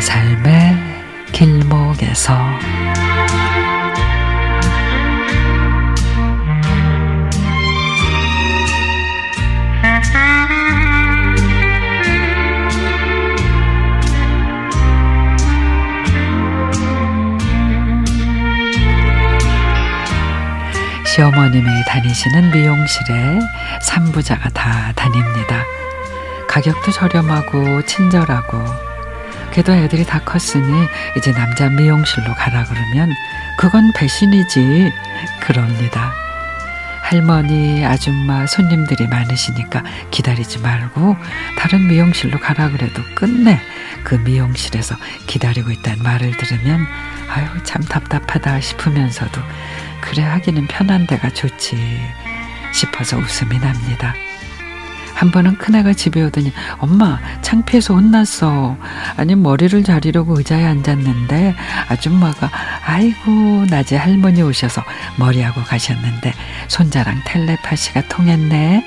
삶의 길목에서 시어머님이 다니시는 미용실에 산부자가 다 다닙니다. 가격도 저렴하고 친절하고 그래도 애들이 다 컸으니 이제 남자 미용실로 가라 그러면 그건 배신이지 그럽니다. 할머니, 아줌마, 손님들이 많으시니까 기다리지 말고 다른 미용실로 가라 그래도 끝내 그 미용실에서 기다리고 있다는 말을 들으면 아유 참 답답하다 싶으면서도 그래 하기는 편한 데가 좋지 싶어서 웃음이 납니다. 한 번은 큰애가 집에 오더니 엄마 창피해서 혼났어. 아니 머리를 자르려고 의자에 앉았는데 아줌마가 아이고 낮에 할머니 오셔서 머리하고 가셨는데 손자랑 텔레파시가 통했네.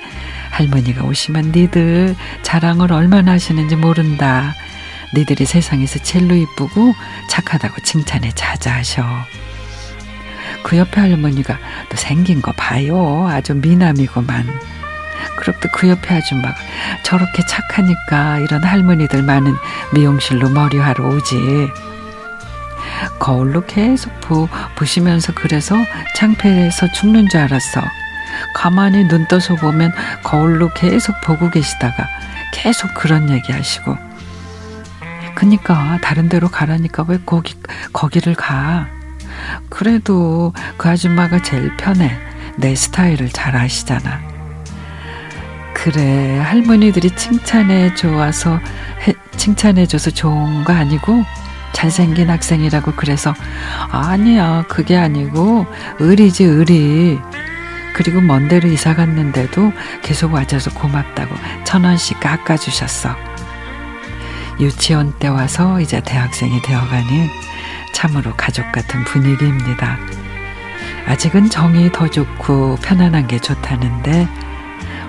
할머니가 오시면 니들 자랑을 얼마나 하시는지 모른다. 니들이 세상에서 제일로 이쁘고 착하다고 칭찬에 자자하셔. 그 옆에 할머니가 또 생긴 거 봐요. 아주 미남이고만. 또그 옆에 아줌마가 저렇게 착하니까 이런 할머니들 많은 미용실로 머리하러 오지. 거울로 계속 보, 보시면서 그래서 창피해서 죽는 줄 알았어. 가만히 눈 떠서 보면 거울로 계속 보고 계시다가 계속 그런 얘기 하시고. 그니까 다른 데로 가라니까 왜 거기, 거기를 가? 그래도 그 아줌마가 제일 편해. 내 스타일을 잘 아시잖아. 그래, 할머니들이 칭찬해 좋아서, 칭찬해 줘서 좋은 거 아니고, 잘생긴 학생이라고 그래서, 아니야, 그게 아니고, 의리지, 의리. 그리고 먼 데로 이사 갔는데도 계속 와줘서 고맙다고 천 원씩 깎아주셨어. 유치원 때 와서 이제 대학생이 되어가니 참으로 가족 같은 분위기입니다. 아직은 정이 더 좋고 편안한 게 좋다는데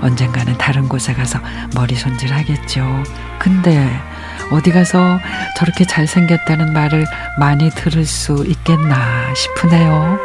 언젠가는 다른 곳에 가서 머리 손질 하겠죠. 근데 어디 가서 저렇게 잘생겼다는 말을 많이 들을 수 있겠나 싶으네요.